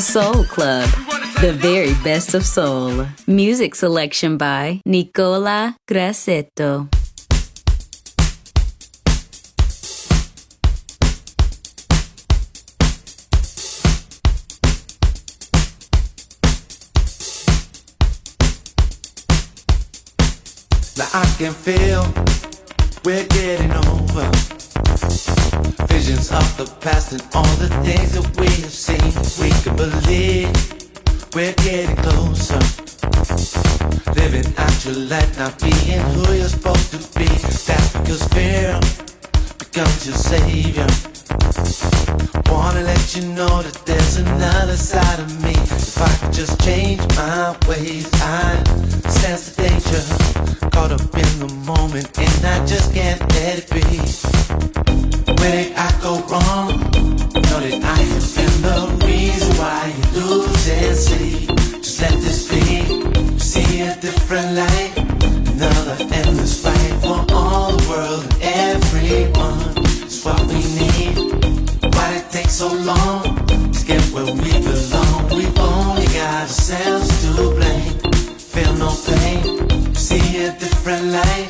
Soul Club. The very best of soul. Music selection by Nicola Grassetto. Now I can feel we're getting over visions of the past and all the things that we have seen. We can believe we're getting closer. Living out your life, not being who you're supposed to be. That's because fear becomes your savior. Wanna let you know that there's another side of me. If I could just change my ways, I sense the danger. Caught up in the moment, and I just can't let it be. Where did I go wrong? Know that I the reason why you. Just let this be. See a different light. Another endless fight for all the world and everyone. What we need. Why'd it take so long to get where we belong? We've only got ourselves to blame. Feel no pain. See a different light.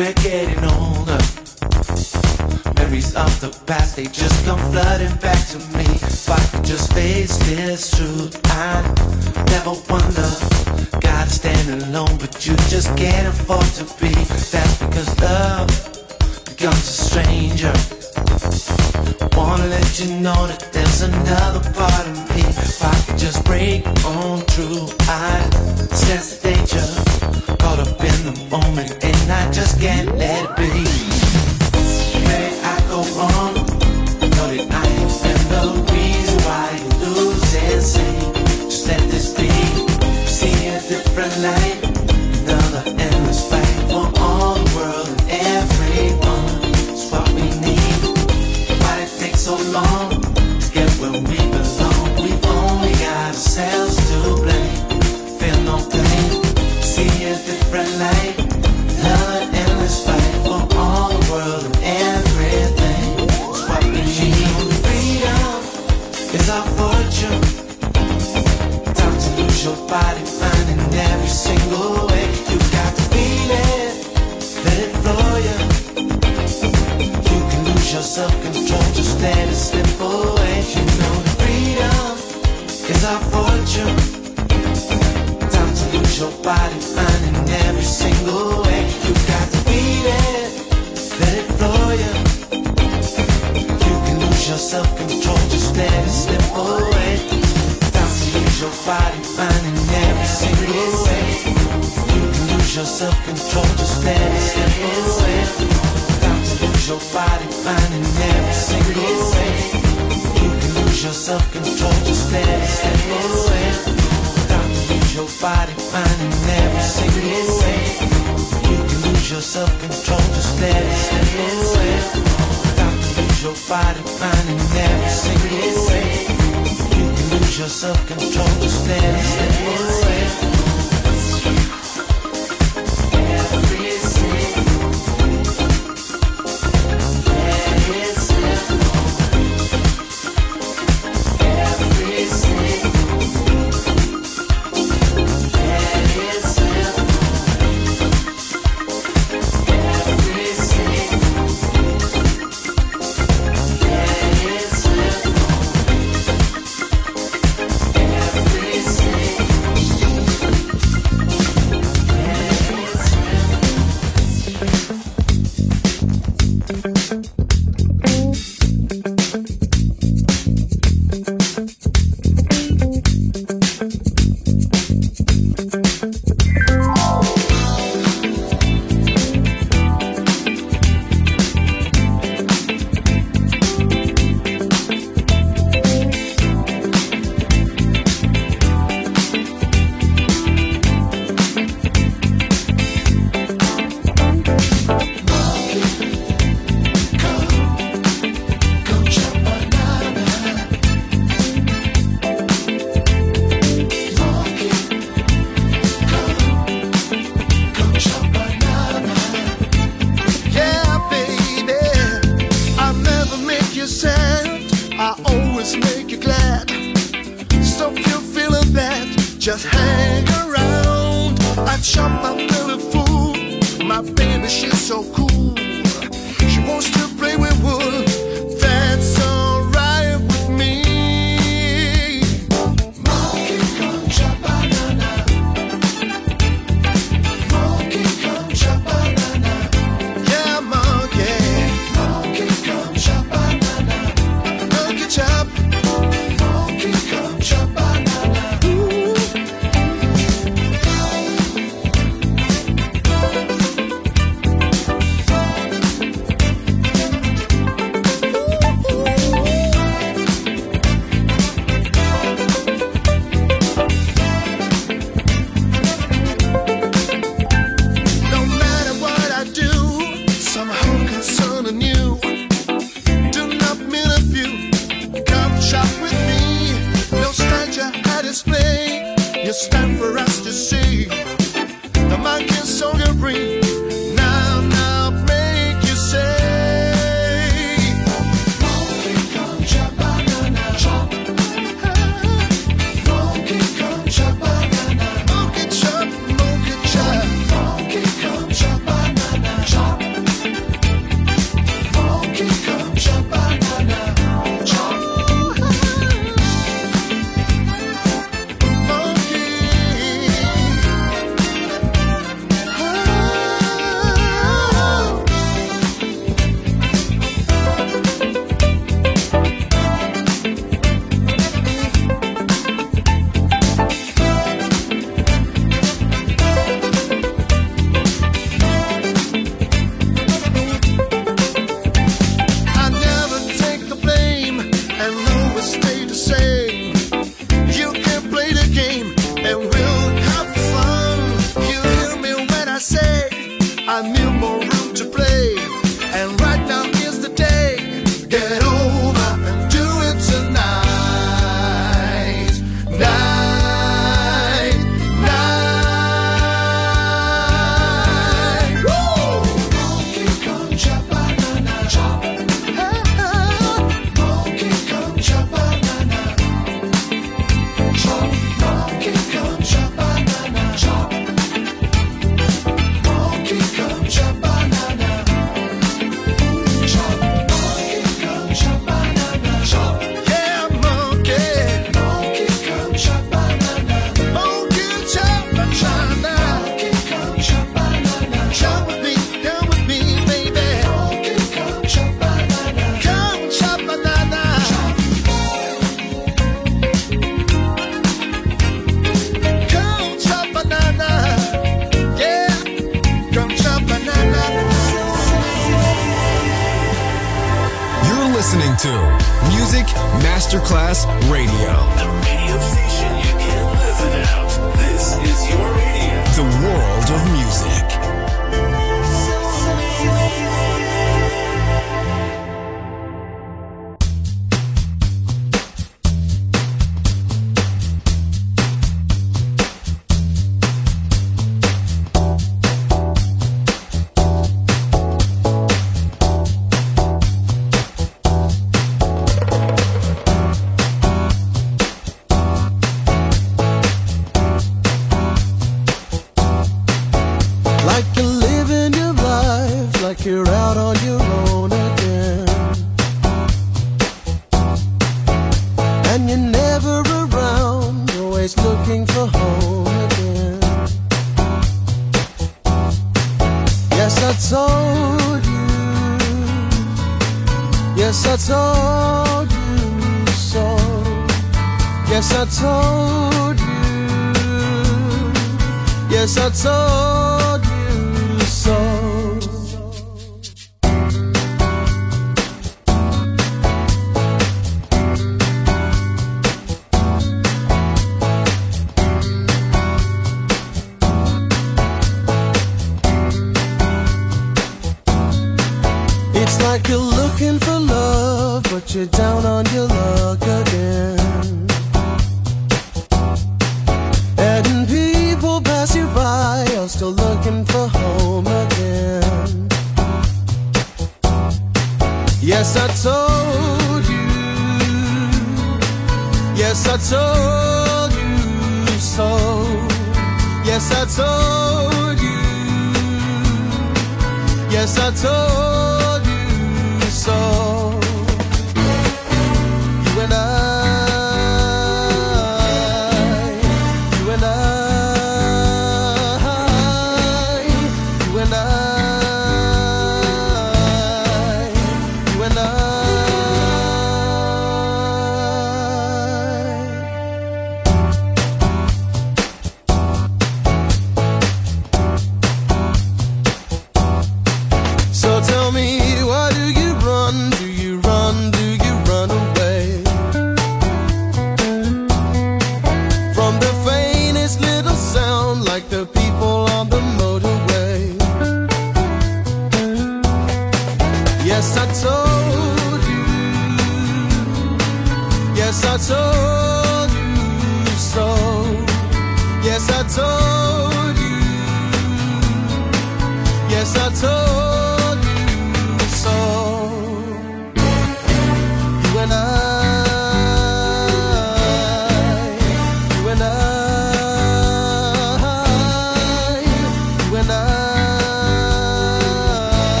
we're getting older. Memories of the past, they just come flooding back to me. If I could just face this truth, I'd never wonder. Gotta stand alone, but you just can't afford to be. That's because love becomes a stranger. Wanna let you know that there's another part of me. If I could just break on through, I sense the danger. Caught up in the moment, and I just can't let it be. Your body, mind, in every single way. You got to feel it, let it flow you. You can lose your self-control, just let it slip away. Time to lose your body, mind, in every single way. You can lose your self-control, just let it slip away. make you glad. So if you're feeling bad. just hang around. I shop my little fool. My baby, she's so cool. She wants to play with wood.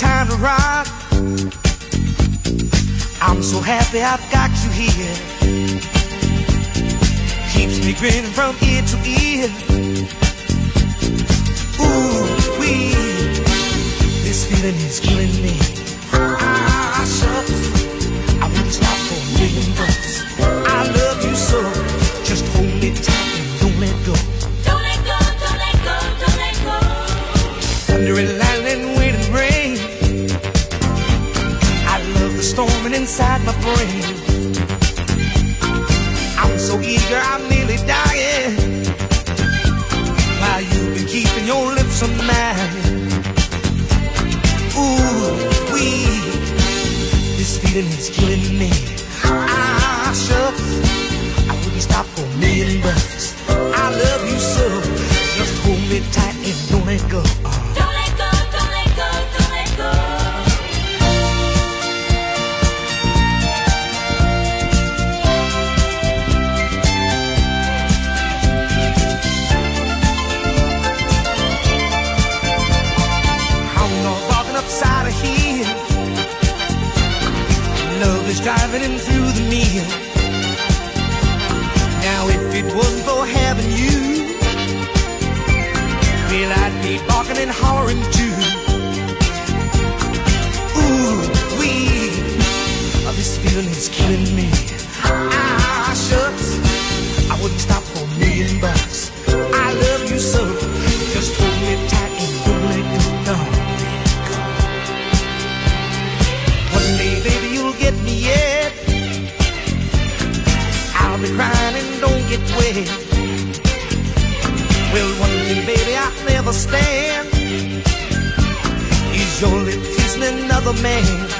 time to rock. I'm so happy I've got you here. Keeps me grinning from ear to ear. Ooh, wee. This feeling is killing me. driving him through the meal. Now, if it wasn't for having you, well, I'd be barking and hollering too. Ooh, wee, oh, this feeling is killing me. Ah, shucks, I wouldn't stop for a million bucks. Well, one day, baby, I'll never stand. Is your lips kissing another man.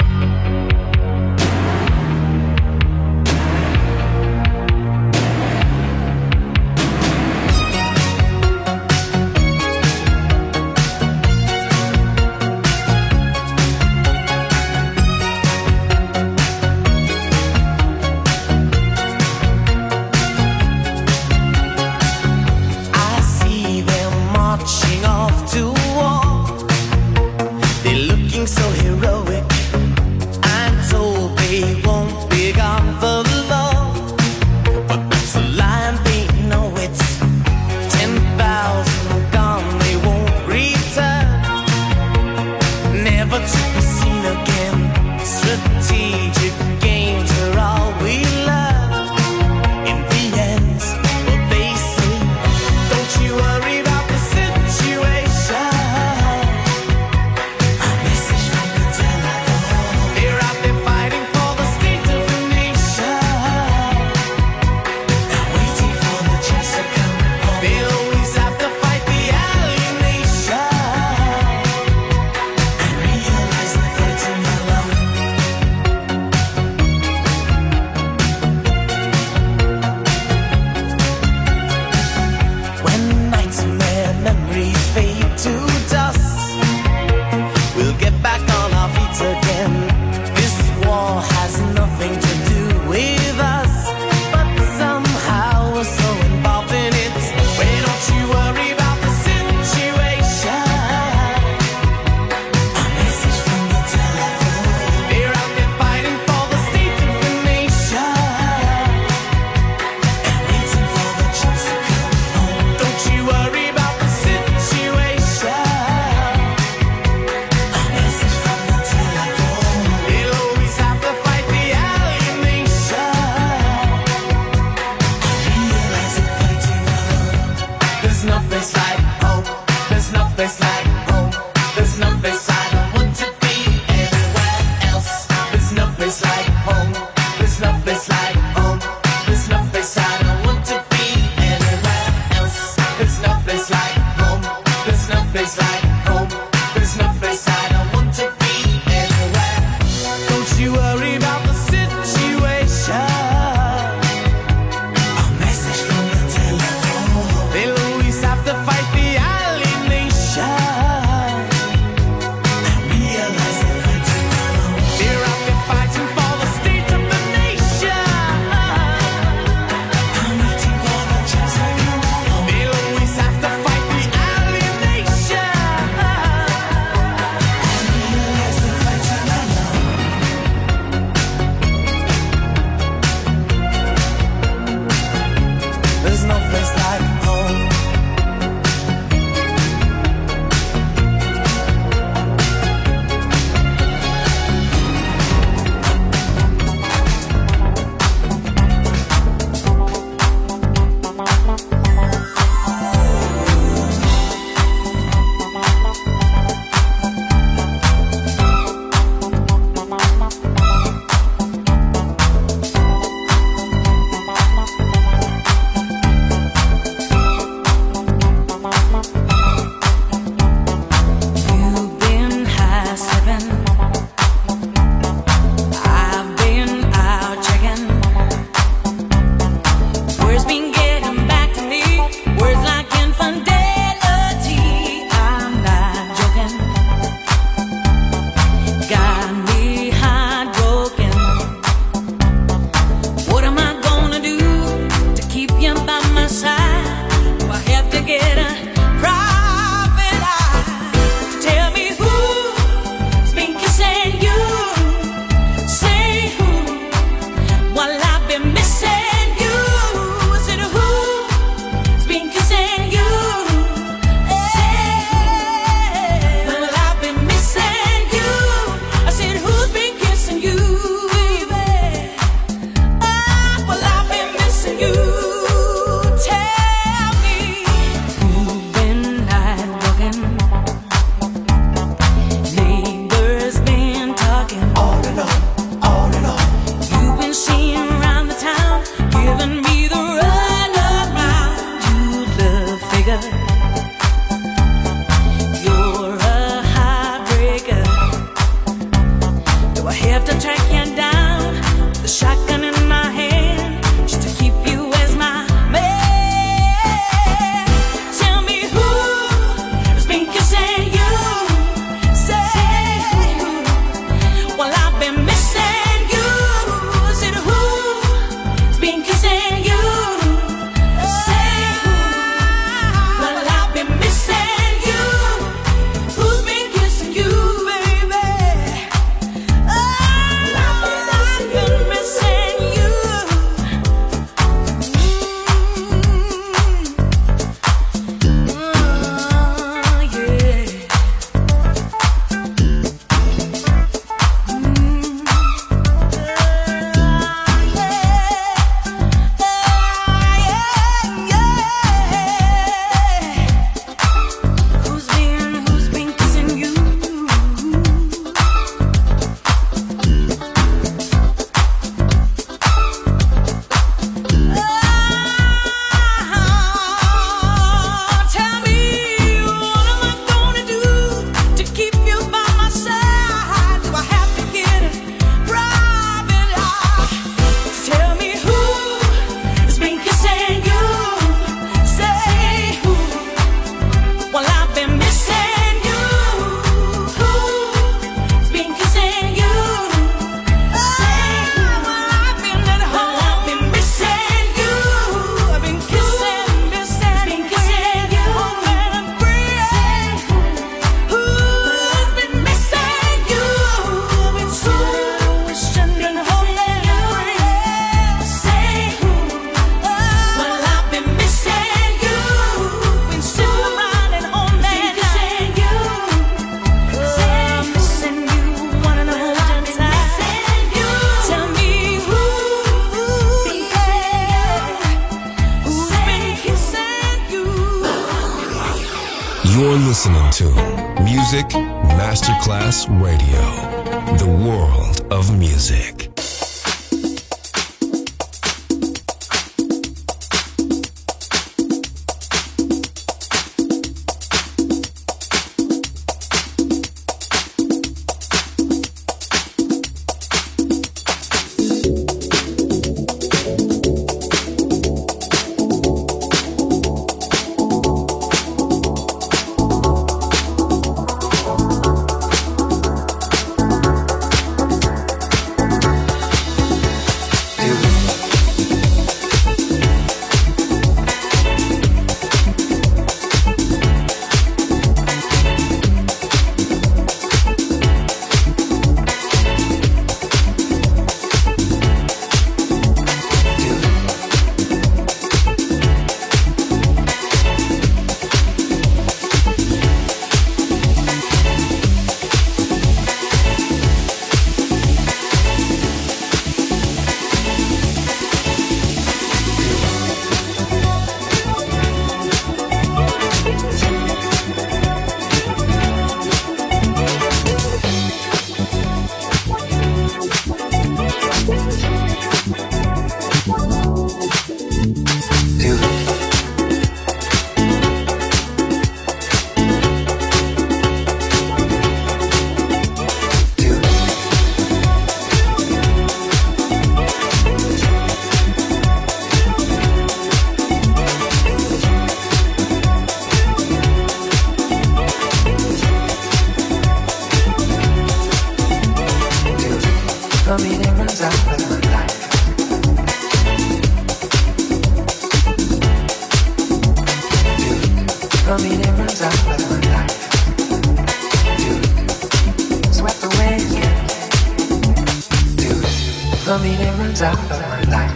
For me, it runs out of my life.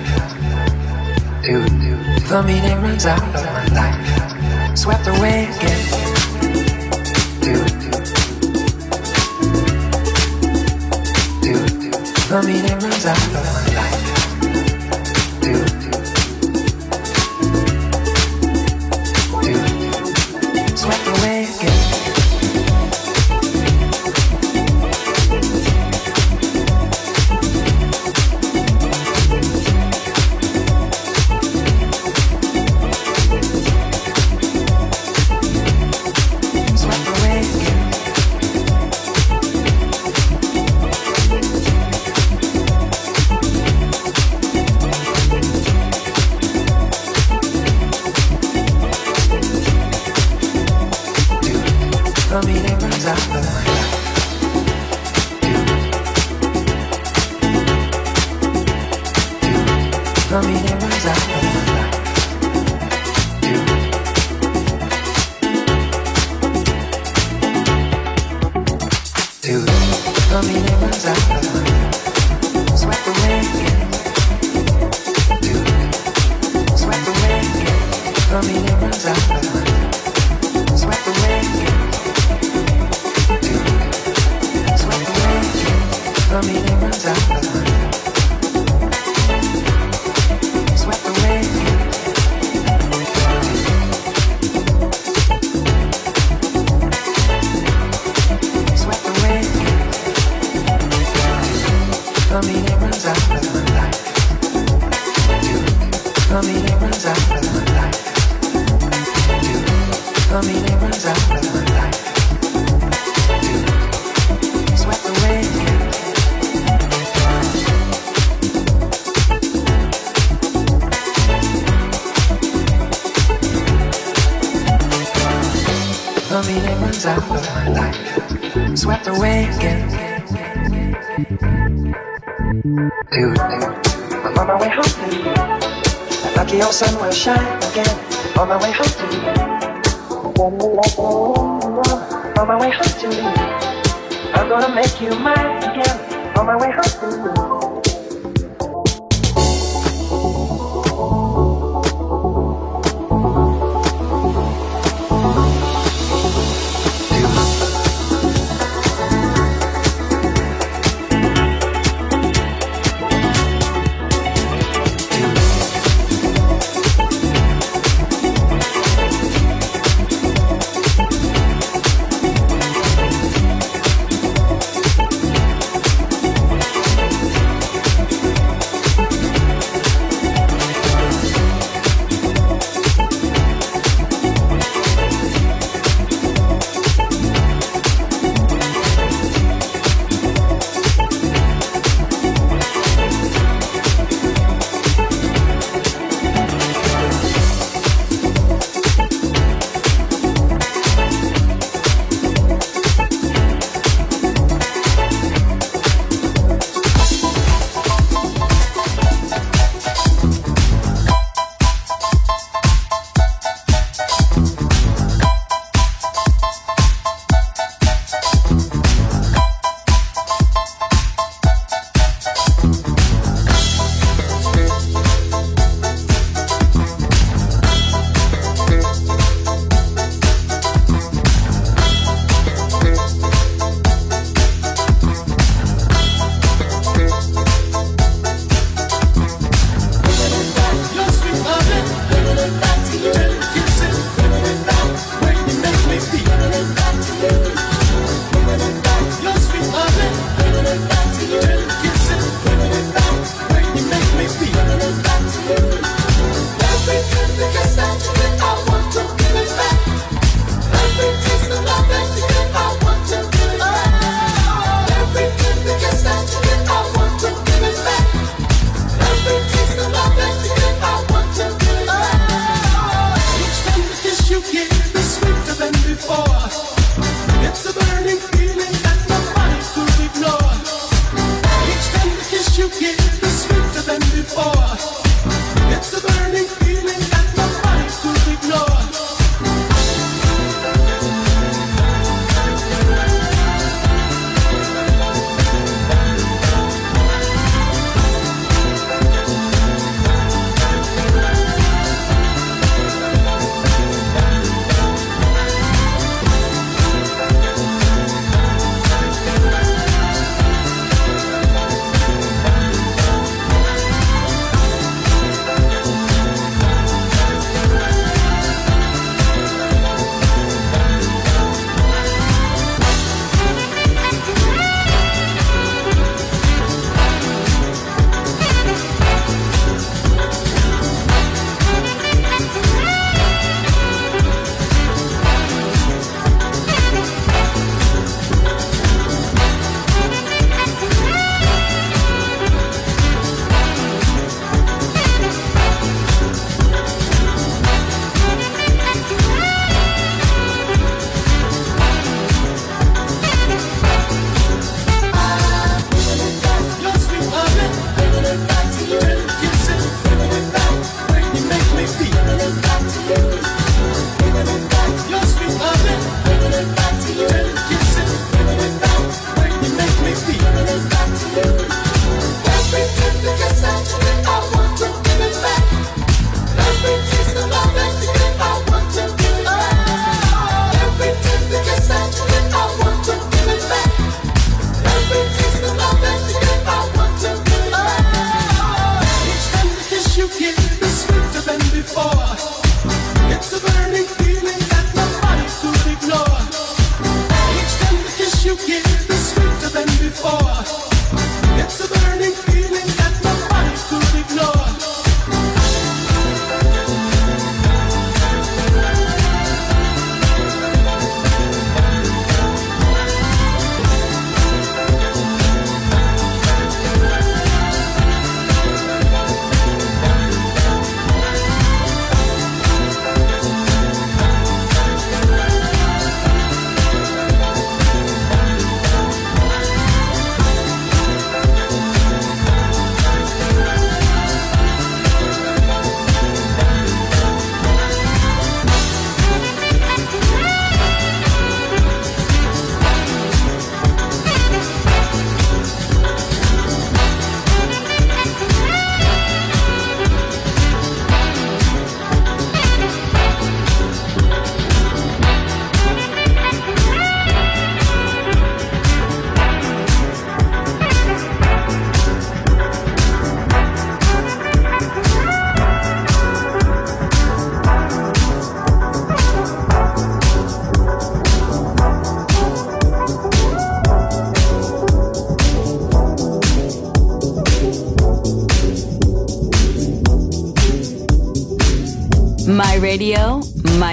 For me, it runs out of my life. Swept away again. For me, it runs out of my life. Me, it runs out of my life. For me, it runs out of my life. Lucky old sun will shine again. On my way home to you. On my way home to you. I'm gonna make you mine again. On my way home to you.